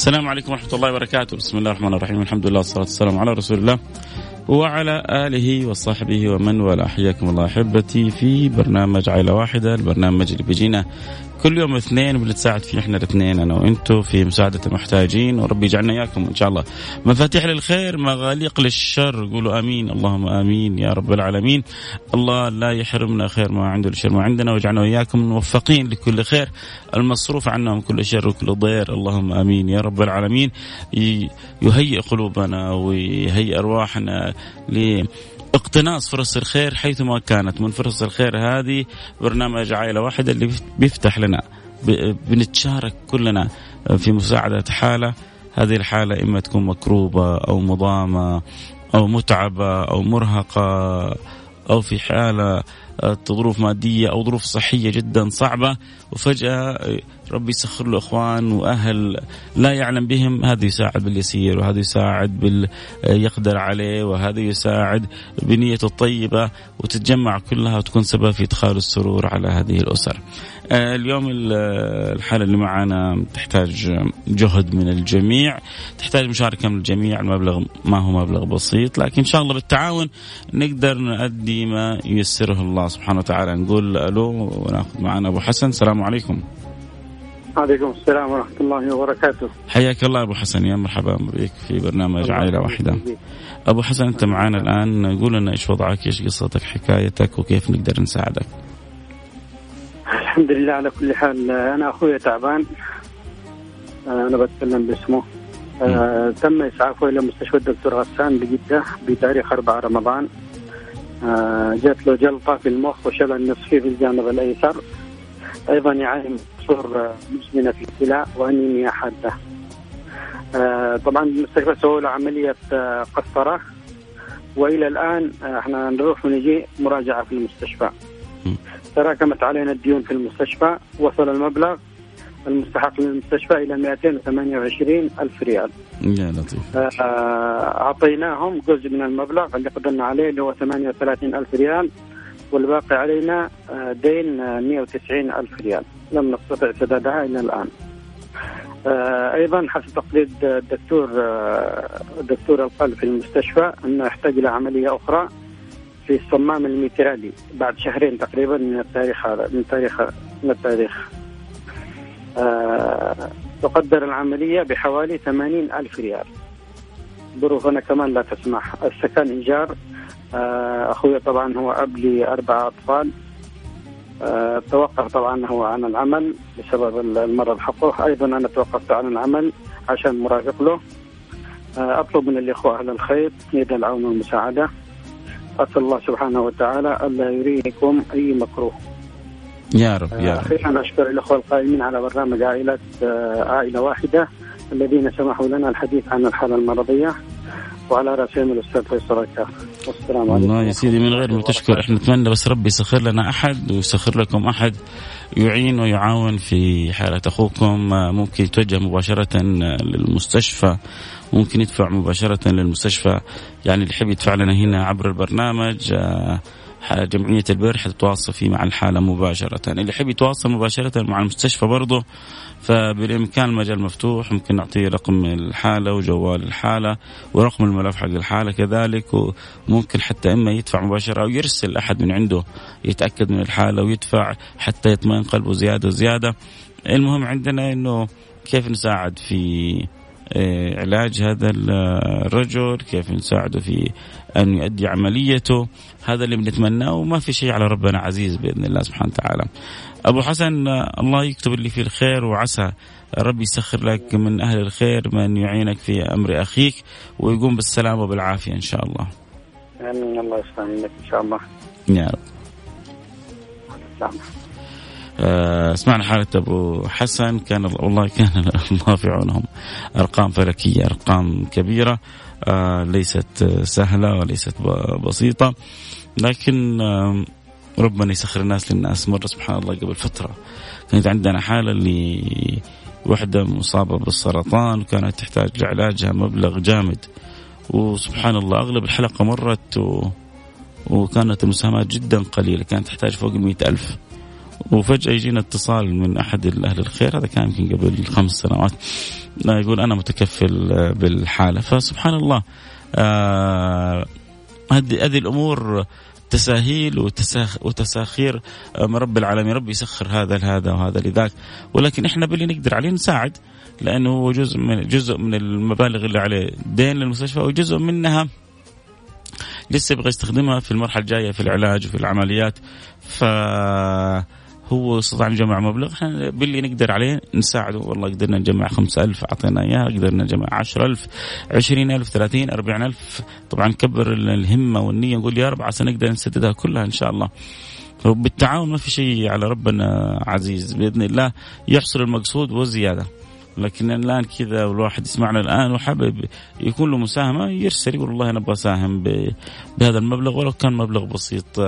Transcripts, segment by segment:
السلام عليكم ورحمة الله وبركاته. بسم الله الرحمن الرحيم. الحمد لله والصلاة والسلام على رسول الله. وعلى آله وصحبه ومن والاه. حياكم الله أحبتي في برنامج عائلة واحدة البرنامج اللي بيجينا كل يوم اثنين بنتساعد فيه إحنا الاثنين أنا وأنتم في مساعدة المحتاجين وربي يجعلنا إياكم إن شاء الله. مفاتيح للخير مغاليق للشر قولوا آمين اللهم آمين يا رب العالمين. الله لا يحرمنا خير ما عنده الشر ما عندنا واجعلنا وإياكم موفقين لكل خير المصروف عنا من كل شر وكل ضير. اللهم آمين يا رب العالمين. يهيئ قلوبنا ويهيئ أرواحنا اقتناص فرص الخير حيثما كانت. من فرص الخير هذه برنامج عائلة واحدة اللي بيفتح لنا بنتشارك كلنا في مساعدة حالة. هذه الحالة إما تكون مكروبة أو مضامة أو متعبة أو مرهقة أو في حالة ظروف مادية أو ظروف صحية جدا صعبة وفجأة ربي يسخر له إخوان وأهل لا يعلم بهم هذا يساعد باليسير وهذا يساعد بال يقدر عليه وهذا يساعد بنيته الطيبة وتتجمع كلها وتكون سبب في إدخال السرور على هذه الأسر. آه، اليوم الحالة اللي معنا تحتاج جهد من الجميع تحتاج مشاركة من الجميع المبلغ ما هو مبلغ بسيط لكن إن شاء الله بالتعاون نقدر نؤدي ما ييسره الله سبحانه وتعالى نقول ألو وناخذ معنا أبو حسن. السلام عليكم. عليكم السلام ورحمة الله وبركاته. حياك الله أبو حسن. يا مرحبا. بك في برنامج عائلة واحدة. أبو حسن أنت معنا الآن. قول لنا إيش وضعك إيش قصتك حكايتك وكيف نقدر نساعدك. الحمد لله على كل حال. أنا أخوي تعبان. أنا بتكلم باسمه. آه تم إسعافه إلى مستشفى الدكتور غسان بجدة بتاريخ 4 رمضان. جات له جلطة في المخ وشلل نصفي في الجانب الأيسر. أيضا يعاني من كسور مزمنة في الكلى وأنيميا حادة. آه طبعا المستشفى سووا له عملية آه قسطرة وإلى الآن آه إحنا نروح ونجي مراجعة في المستشفى. تراكمت علينا الديون في المستشفى وصل المبلغ. المستحق للمستشفى إلى 228 ألف ريال. يا لطيف. أعطيناهم جزء من المبلغ اللي قدرنا عليه اللي هو 38 ألف ريال والباقي علينا دين 190 ألف ريال. لم نستطع سدادها إلى الآن. أيضا حسب تقرير الدكتور دكتور القلب في المستشفى أنه يحتاج إلى عملية أخرى في الصمام الميترالي بعد شهرين تقريبا من التاريخ هذا من تاريخ من التاريخ. آه تقدر العملية بحوالي ثمانين ألف ريال. ظروفنا كمان لا تسمح. السكن إيجار آه أخوي طبعا هو أب لأربع أطفال. آه توقف طبعا هو عن العمل بسبب المرض حقه. أيضا أنا توقفت عن العمل عشان مرافق له. آه أطلب من الإخوة أهل الخير يد العون والمساعدة. أسأل الله سبحانه وتعالى ألا يريكم أي مكروه. يا رب يا رب. أخيرا أشكر الأخوة القائمين على برنامج عائلة عائلة واحدة الذين سمحوا لنا الحديث عن الحالة المرضية. وعلى رأسهم الأستاذ فيصل والسلام عليكم. والله يا سيدي من غير ما تشكر إحنا نتمنى بس ربي يسخر لنا أحد ويسخر لكم أحد يعين ويعاون في حالة أخوكم. ممكن يتوجه مباشرة للمستشفى. ممكن يدفع مباشرة للمستشفى. يعني اللي يحب يدفع لنا هنا عبر البرنامج جمعية البر حتتواصل فيه مع الحالة مباشرة. اللي يحب يتواصل مباشرة مع المستشفى برضه فبالإمكان المجال مفتوح ممكن نعطيه رقم الحالة وجوال الحالة ورقم الملف حق الحالة كذلك وممكن حتى إما يدفع مباشرة أو يرسل أحد من عنده يتأكد من الحالة ويدفع حتى يطمئن قلبه زيادة وزيادة. المهم عندنا أنه كيف نساعد في علاج هذا الرجل كيف نساعده في أن يؤدي عمليته. هذا اللي بنتمناه وما في شيء على ربنا عزيز بإذن الله سبحانه وتعالى. أبو حسن الله يكتب اللي فيه الخير وعسى ربي يسخر لك من أهل الخير من يعينك في أمر أخيك ويقوم بالسلامة وبالعافية إن شاء الله. آمين. الله يسلمك إن شاء الله. يا رب. آه، سمعنا حالة أبو حسن. كان والله كان الله في عونهم. أرقام فلكية أرقام كبيرة آه، ليست سهلة وليست بسيطة. لكن آه، ربنا يسخر الناس للناس. مرة سبحان الله قبل فترة كانت عندنا حالة اللي وحدة مصابة بالسرطان وكانت تحتاج لعلاجها مبلغ جامد. وسبحان الله أغلب الحلقة مرت و... وكانت المساهمات جدا قليلة. كانت تحتاج فوق المئة ألف. وفجأة يجينا اتصال من أحد أهل الخير هذا كان يمكن قبل خمس سنوات يقول أنا متكفل بالحالة. فسبحان الله آه هذه الأمور تساهيل وتساخ وتساخير من رب العالمين. رب يسخر هذا لهذا وهذا لذاك. ولكن إحنا باللي نقدر عليه نساعد لأنه هو جزء من جزء من المبالغ اللي عليه دين للمستشفى وجزء منها لسه يبغى يستخدمها في المرحلة الجاية في العلاج وفي العمليات. ف هو استطاع نجمع مبلغ إحنا باللي نقدر عليه نساعده. والله قدرنا نجمع خمسة ألف أعطينا إياه قدرنا نجمع عشرة ألف عشرين ألف ثلاثين أربعين ألف. طبعا نكبر الهمة والنية نقول يا رب عسى نقدر نسددها كلها إن شاء الله. وبالتعاون ما في شيء على ربنا عزيز بإذن الله يحصل المقصود وزيادة لكن الآن كذا والواحد يسمعنا الآن وحابب يكون له مساهمة يرسل يقول والله أنا أبغى أساهم بهذا المبلغ ولو كان مبلغ بسيط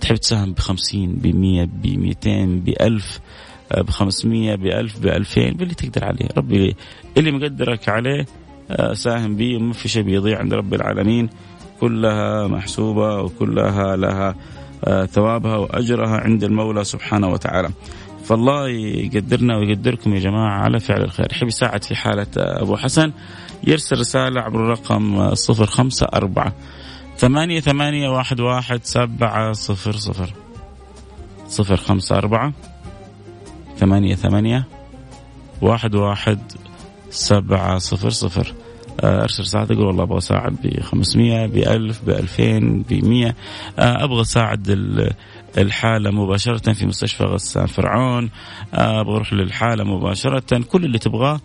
تحب تساهم ب 50 ب 100 ب 200 ب 1000 ب 500 ب 1000 ب 2000 باللي تقدر عليه ربي اللي مقدرك عليه آه، ساهم به وما في شيء بيضيع عند رب العالمين كلها محسوبة وكلها لها آه، ثوابها وأجرها عند المولى سبحانه وتعالى. فالله يقدرنا ويقدركم يا جماعة على فعل الخير، يحب يساعد في حالة أبو حسن. يرسل رسالة عبر الرقم 054 ثمانية ثمانية واحد واحد سبعة صفر صفر. صفر خمسة أربعة ثمانية ثمانية واحد واحد سبعة صفر صفر. أرسل رسالة تقول والله أبغى أساعد ب 500 ب 1000 ب 2000 ب 100 أبغى أساعد الحالة مباشرة في مستشفى غسان فرعون. آه، أبغى أروح للحالة مباشرة. كل اللي تبغاه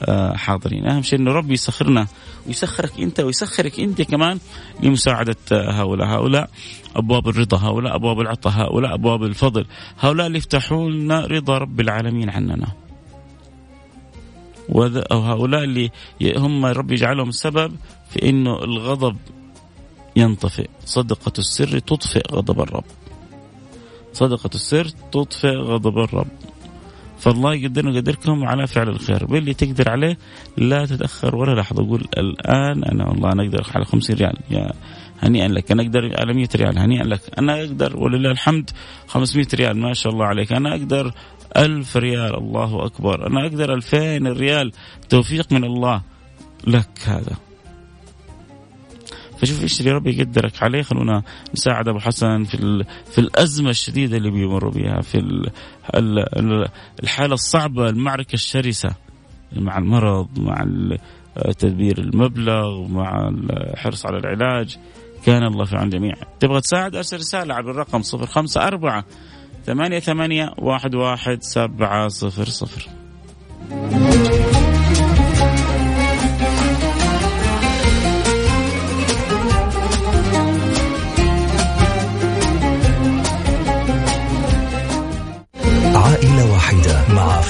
آه، حاضرين. أهم شيء إنه ربي يسخرنا ويسخرك أنت ويسخرك أنت كمان لمساعدة هؤلاء. هؤلاء أبواب الرضا هؤلاء أبواب العطاء هؤلاء أبواب الفضل هؤلاء اللي يفتحوا لنا رضا رب العالمين عننا. وهؤلاء اللي هم ربي يجعلهم السبب في إنه الغضب ينطفئ. صدقة السر تطفئ غضب الرب. صدقة السر تطفئ غضب الرب. فالله يقدرنا ويقدركم على فعل الخير. باللي تقدر عليه لا تتأخر ولا لحظة. قول الآن أنا والله أنا أقدر على 50 ريال. يا هنيئا لك. أنا أقدر على 100 ريال هنيئا لك. أنا أقدر ولله الحمد 500 ريال ما شاء الله عليك. أنا أقدر ألف ريال الله أكبر. أنا أقدر 2000 ريال توفيق من الله لك هذا. فشوف إيش اللي ربي يقدرك عليه. خلونا نساعد أبو حسن في في الأزمة الشديدة اللي بيمر بها في الحالة الصعبة المعركة الشرسة مع المرض مع تدبير المبلغ مع الحرص على العلاج. كان الله في عون جميع. تبغى تساعد أرسل رسالة على الرقم 054 ثمانية ثمانية واحد واحد سبعة صفر صفر.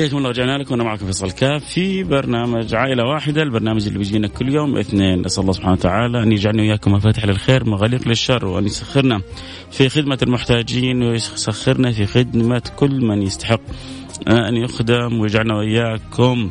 حياكم الله رجعنا لكم. وأنا معكم فيصل كاف في برنامج عائلة واحدة البرنامج اللي بيجينا كل يوم اثنين. اسال الله سبحانه وتعالى أن يجعلنا وياكم مفاتيح للخير مغاليق للشر وأن يسخرنا في خدمة المحتاجين ويسخرنا في خدمة كل من يستحق أن يخدم ويجعلنا وإياكم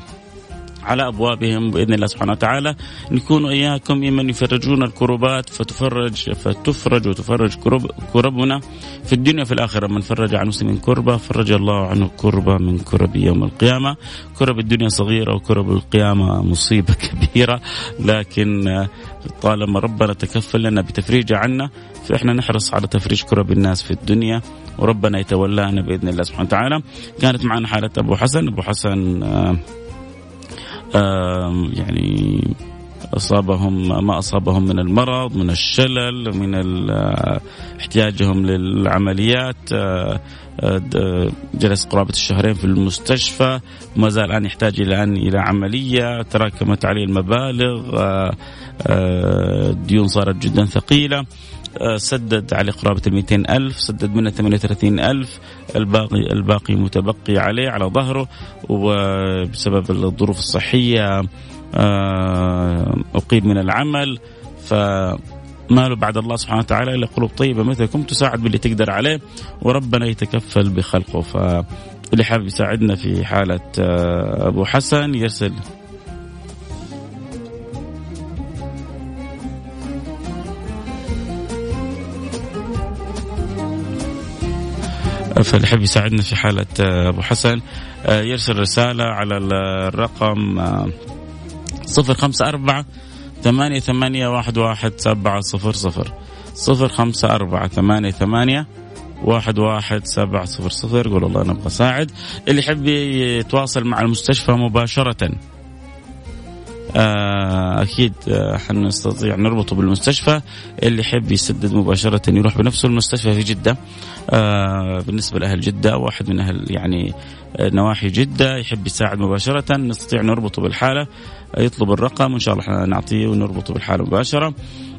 على أبوابهم بإذن الله سبحانه وتعالى. نكون اياكم ممن يفرجون الكربات فتفرج فتفرج وتفرج كرب كربنا في الدنيا وفي الآخرة. من فرج عن مسلم كربة فرج الله عنه كربة من كرب يوم القيامة. كرب الدنيا صغيرة وكرب القيامة مصيبة كبيرة. لكن طالما ربنا تكفل لنا بتفريجه عنا فإحنا نحرص على تفريج كرب الناس في الدنيا. وربنا يتولانا بإذن الله سبحانه وتعالى. كانت معنا حالة أبو حسن. أبو حسن آه يعني اصابهم ما أصابهم من المرض من الشلل من احتياجهم للعمليات جلس قرابة الشهرين في المستشفى وما زال الآن يحتاج إلى ان إلى عملية تراكمت عليه المبالغ الديون صارت جدا ثقيلة. سدد عليه قرابة ال ألف سدد منها 38 ألف. الباقي الباقي متبقي عليه على ظهره وبسبب الظروف الصحية أقيم من العمل. ف ما له بعد الله سبحانه وتعالى إلا قلوب طيبة مثلكم تساعد باللي تقدر عليه وربنا يتكفل بخلقه. فاللي حابب يساعدنا في حالة أبو حسن يرسل. فاللي يحب يساعدنا في حالة أبو حسن. يرسل رسالة على الرقم صفر خمسة أربعة ثمانية ثمانية واحد واحد سبعة صفر صفر. صفر خمسة أربعة ثمانية ثمانية واحد واحد سبعة صفر صفر. يقول والله نبغى أساعد. اللي يحب يتواصل مع المستشفى مباشرة. أكيد حنستطيع نربطه بالمستشفى. اللي يحب يسدد مباشرة يروح بنفسه المستشفى في جدة. بالنسبة لأهل جدة واحد من أهل يعني نواحي جدة يحب يساعد مباشرة. نستطيع نربطه بالحالة يطلب الرقم ان شاء الله نعطيه ونربطه بالحالة مباشرة.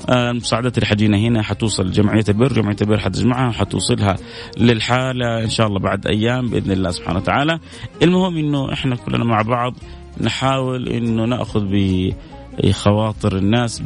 المساعدات اللي حجينا هنا حتوصل جمعية البر جمعية البر حتجمعها وحتوصلها للحالة إن شاء الله بعد أيام بإذن الله سبحانه وتعالى. المهم إنه إحنا كلنا مع بعض نحاول إنه نأخذ بخواطر الناس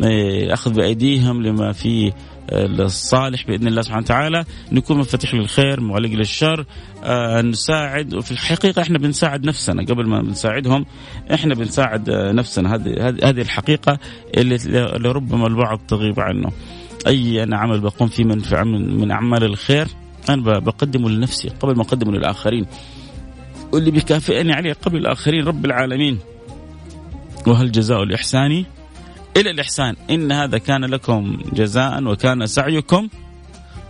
باخذ بأيديهم لما فيه الصالح بإذن الله سبحانه وتعالى. نكون مفاتيح للخير مغلق للشر آه نساعد وفي الحقيقة إحنا بنساعد نفسنا. قبل ما بنساعدهم إحنا بنساعد نفسنا. هذه هذه الحقيقة اللي, اللي ربما البعض تغيب عنه. أي أنا عمل بقوم فيه من من أعمال الخير أنا بقدمه لنفسي قبل ما أقدمه للآخرين. واللي بيكافئني عليه قبل الآخرين رب العالمين وهل جزاء الإحسان؟ إلى الإحسان. إن هذا كان لكم جزاء وكان سعيكم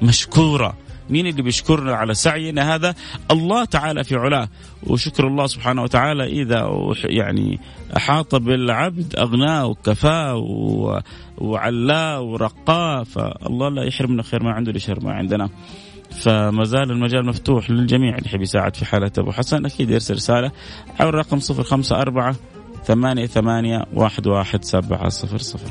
مشكورا. مين اللي بيشكرنا على سعينا هذا؟ الله تعالى في علاه. وشكر الله سبحانه وتعالى إذا يعني أحاط بالعبد أغناه وكفاه وعلاه ورقاه. فالله لا يحرمنا خير ما عنده لشر ما عندنا. فما زال المجال مفتوح للجميع. اللي يحب يساعد في حالة أبو حسن أكيد يرسل رسالة على الرقم صفر خمسة أربعة ثمانية ثمانية واحد واحد سبعة صفر صفر.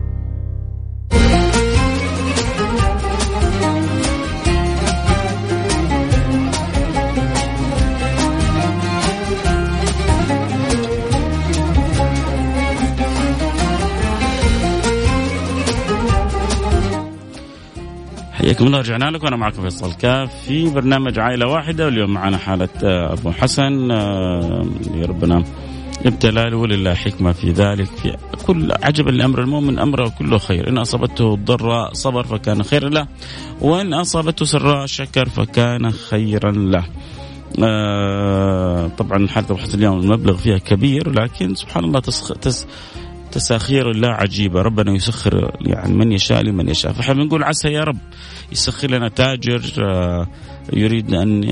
حياكم الله رجعنا لكم. أنا معكم فيصل كاف في برنامج عائلة واحدة واليوم معنا حالة أبو حسن يا ربنا. ابتلى له ولله حكمة في ذلك في كل عجبا لامر المؤمن أمره كله خير. إن أصابته الضراء صبر فكان خيرا له وإن أصابته سراء شكر فكان خيرا له. آه طبعا حالة أبو حسن اليوم المبلغ فيها كبير لكن سبحان الله تسخ... تس... تساخير الله عجيبة. ربنا يسخر يعني من يشاء لمن يشاء. فاحنا بنقول عسى يا رب يسخر لنا تاجر يريد أن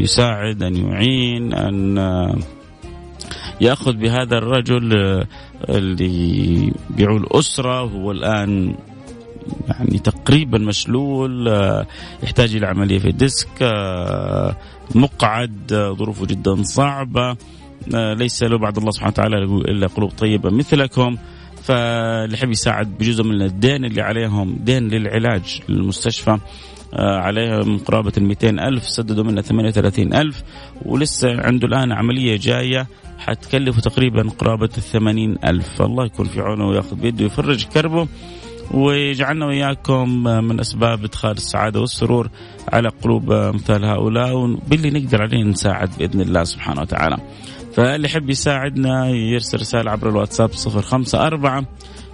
يساعد أن يعين أن يأخذ بهذا الرجل اللي بيعول أسرة وهو الآن يعني تقريبا مشلول آه، يحتاج إلى عملية في الديسك آه، مقعد آه، ظروفه جدا صعبة. ليس له بعد الله سبحانه وتعالى إلا قلوب طيبة مثلكم. فاللي يحب يساعد بجزء من الدين اللي عليهم دين للعلاج للمستشفى عليهم قرابة ال ألف سددوا منها 38 ألف ولسه عنده الآن عملية جاية حتكلفه تقريبا قرابة الثمانين ألف. الله يكون في عونه ويأخذ بيده ويفرج كربه ويجعلنا وإياكم من أسباب إدخال السعادة والسرور على قلوب أمثال هؤلاء وباللي نقدر عليه نساعد بإذن الله سبحانه وتعالى. فاللي يحب يساعدنا يرسل رسالة عبر الواتساب صفر خمسة أربعة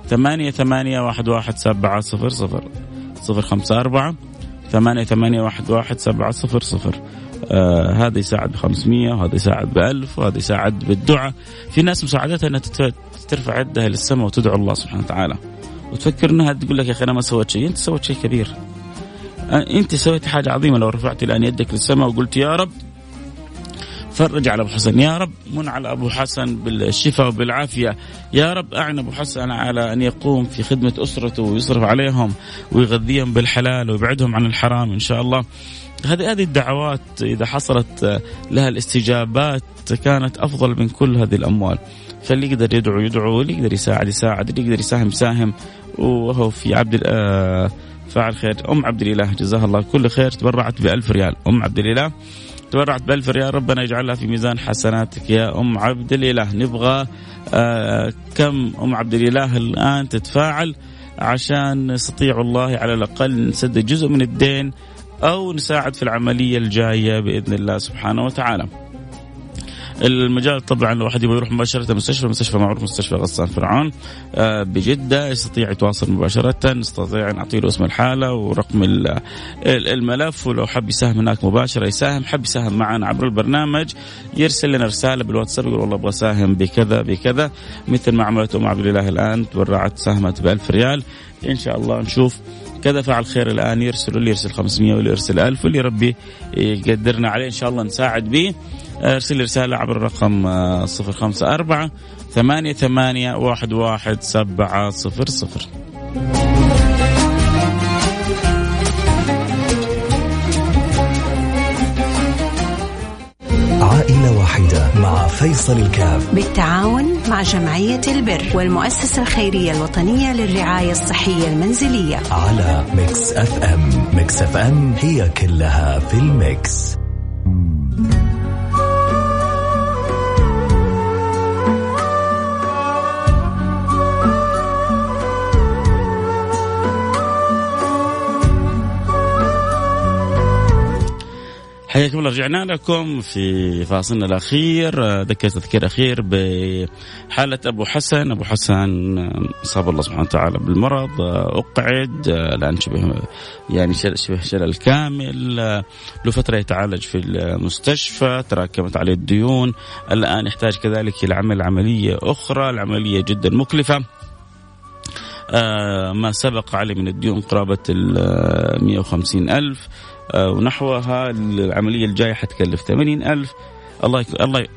ثمانية ثمانية واحد واحد سبعة صفر صفر. صفر خمسة أربعة ثمانية ثمانية واحد واحد سبعة صفر صفر. آه هذا يساعد ب 500 وهذا يساعد ب 1000 وهذا يساعد بالدعاء. في ناس مساعدتها إنها ترفع يدها للسماء وتدعو الله سبحانه وتعالى. وتفكر إنها تقول لك يا أخي أنا ما سويت شيء أنت سويت شيء كبير. أنت سويت حاجة عظيمة لو رفعت الان يدك للسماء وقلت يا رب فرج على أبو حسن. يا رب من على أبو حسن بالشفاء وبالعافية. يا رب أعن أبو حسن على أن يقوم في خدمة أسرته ويصرف عليهم ويغذيهم بالحلال ويبعدهم عن الحرام إن شاء الله. هذه هذه الدعوات إذا حصلت لها الاستجابات كانت أفضل من كل هذه الأموال. فاللي يقدر يدعو يدعو واللي يقدر يساعد يساعد اللي يقدر يساهم يساهم. وهو في عبد آه، فاعل خير أم عبد الإله. جزاها الله كل خير تبرعت ب ريال. أم عبد الإله. تبرعت ب ريال ربنا يجعلها في ميزان حسناتك يا أم عبد الإله نبغى آه كم أم عبد الإله الآن تتفاعل عشان نستطيع الله على الأقل نسدد جزء من الدين أو نساعد في العملية الجاية بإذن الله سبحانه وتعالى. المجال طبعا لو واحد يبغى يروح مباشرة مستشفى مستشفى معروف مستشفى غسان فرعون آه، بجدة يستطيع يتواصل مباشرة نستطيع نعطي له اسم الحالة ورقم الملف ولو حب يساهم هناك مباشرة يساهم حب يساهم معنا عبر البرنامج يرسل لنا رسالة بالواتساب يقول والله أبغى أساهم بكذا بكذا مثل ما عملت ام عبد الإله الآن تبرعت ساهمت ب 1000 ريال. إن شاء الله نشوف كذا فعل خير الآن يرسل اللي يرسل 500 واللي يرسل 1000 واللي ربي يقدرنا عليه إن شاء الله نساعد به. أرسل رسالة عبر الرقم 054 ثمانية ثمانية واحد واحد سبعة صفر صفر. عائلة واحدة مع فيصل الكاف. بالتعاون مع جمعية البر والمؤسسة الخيرية الوطنية للرعاية الصحية المنزلية. على Mix FM. Mix FM هي كلها في ال mix. حياكم الله رجعنا لكم في فاصلنا الأخير. ذكر تذكير أخير بحالة أبو حسن. أبو حسن أصاب الله سبحانه وتعالى بالمرض أقعد الان شبه يعني شبه شلل كامل. له فترة يتعالج في المستشفى تراكمت عليه الديون. الآن يحتاج كذلك إلى عمل عملية أخرى. العملية جدا مكلفة. آه ما سبق عليه من الديون قرابة ال 150 ألف. ونحوها العملية الجاية حتكلف 80 ألف. الله يك... الله ي...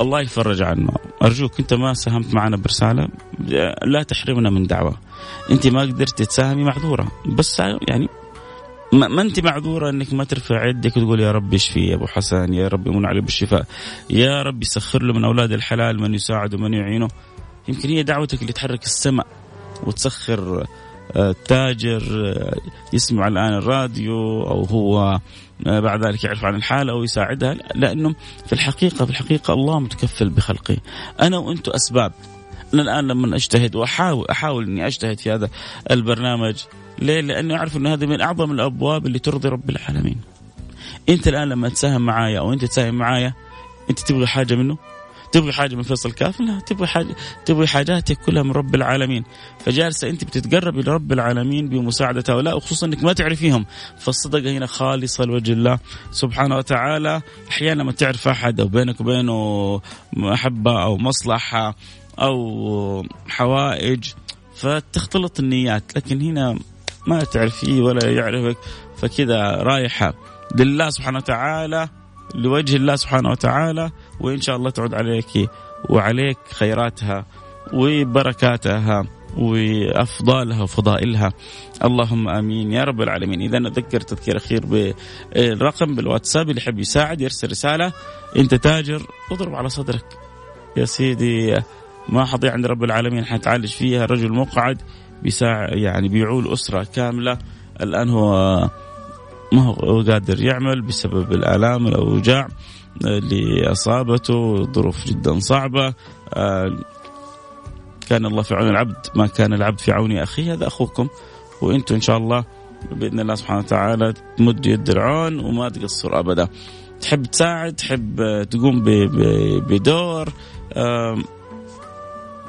الله يفرج عنه. أرجوك أنت ما ساهمت معنا برسالة لا تحرمنا من دعوة. أنت ما قدرت تساهمي معذورة. بس يعني ما, ما أنت معذورة إنك ما ترفع يدك وتقول يا رب اشفي يا أبو حسن يا رب يمن عليه بالشفاء يا رب يسخر له من أولاد الحلال من يساعده ومن يعينه. يمكن هي دعوتك اللي تحرك السماء وتسخر تاجر يسمع الآن الراديو أو هو بعد ذلك يعرف عن الحالة أو يساعدها لأنه في الحقيقة في الحقيقة الله متكفل بخلقه أنا وأنتم أسباب أنا الآن لما أجتهد وأحاول أحاول إني أجتهد في هذا البرنامج ليه؟ لأني أعرف أن هذه من أعظم الأبواب اللي ترضي رب العالمين. أنت الآن لما تساهم معايا أو أنت تساهم معايا أنت تبغى حاجة منه؟ تبغي حاجة من فيصل كاف؟ لا تبغي حاجة تبغي حاجاتك كلها من رب العالمين. فجالسة أنت بتتقربي لرب العالمين بمساعدة هؤلاء وخصوصا إنك ما تعرفيهم. فالصدقه هنا خالصه لوجه الله سبحانه وتعالى. أحيانا ما تعرف أحد أو بينك وبينه محبة أو مصلحة أو حوائج فتختلط النيات. لكن هنا ما تعرفيه ولا يعرفك فكذا رايحة لله سبحانه وتعالى لوجه الله سبحانه وتعالى. وإن شاء الله تعود عليك وعليك خيراتها وبركاتها وأفضالها وفضائلها. اللهم آمين. يا رب العالمين. إذا اذكر تذكير أخير بالرقم بالواتساب اللي يحب يساعد يرسل رسالة. أنت تاجر اضرب على صدرك. يا سيدي ما حضيع عند رب العالمين. حتعالج فيها رجل مقعد بيساع يعني بيعول أسرة كاملة. الآن هو ما هو قادر يعمل بسبب الآلام والأوجاع. اللي أصابته ظروف جدا صعبة آه، كان الله في عون العبد ما كان العبد في عون أخيه هذا أخوكم وأنتم إن شاء الله بإذن الله سبحانه وتعالى تمد يد العون وما تقصر أبدا. تحب تساعد، تحب آه، تقوم بدور، آه،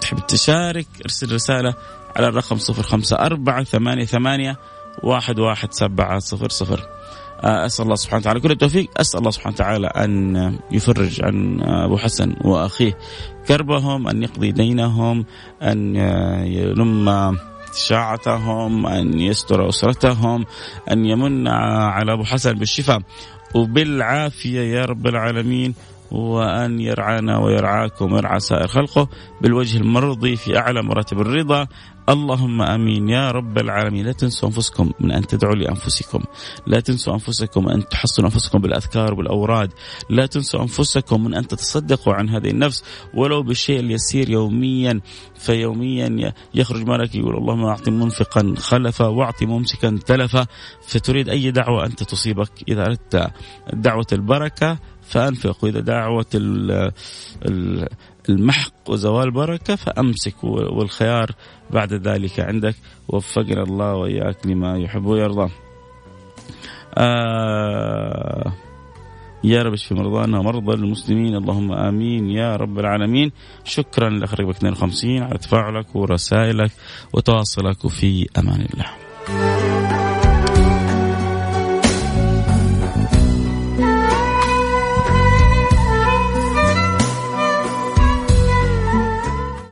تحب تشارك، ارسل رسالة على الرقم 054 88 11700. آه، أسأل الله سبحانه وتعالى. كل التوفيق. أسأل الله سبحانه وتعالى أن يفرج عن أبو حسن وأخيه كربهم أن يقضي دينهم أن يلم شاعتهم أن يستر أسرتهم أن يمن على أبو حسن بالشفاء. وبالعافية يا رب العالمين. وأن يرعانا ويرعاكم ويرعى سائر خلقه بالوجه المرضي في أعلى مراتب الرضا. اللهم آمين. يا رب العالمين. لا تنسوا أنفسكم من أن تدعوا لأنفسكم. لا تنسوا أنفسكم أن تحصنوا أنفسكم بالأذكار والأوراد. لا تنسوا أنفسكم من أن تتصدقوا عن هذه النفس ولو بالشيء اليسير يوميا فيوميا يخرج ملك يقول اللهم أعط منفقا خلفا واعطي ممسكا تلفا. فتريد أي دعوة أنت تصيبك إذا أردت دعوة البركة فانفق واذا دعوة المحق وزوال البركة فامسك والخيار بعد ذلك عندك. وفقنا الله وإياك لما يحب ويرضى. آه يا رب اشفي مرضانا ومرضى المسلمين. اللهم آمين يا رب العالمين. شكرا لاخ 52 على تفاعلك ورسائلك وتواصلك وفي أمان الله.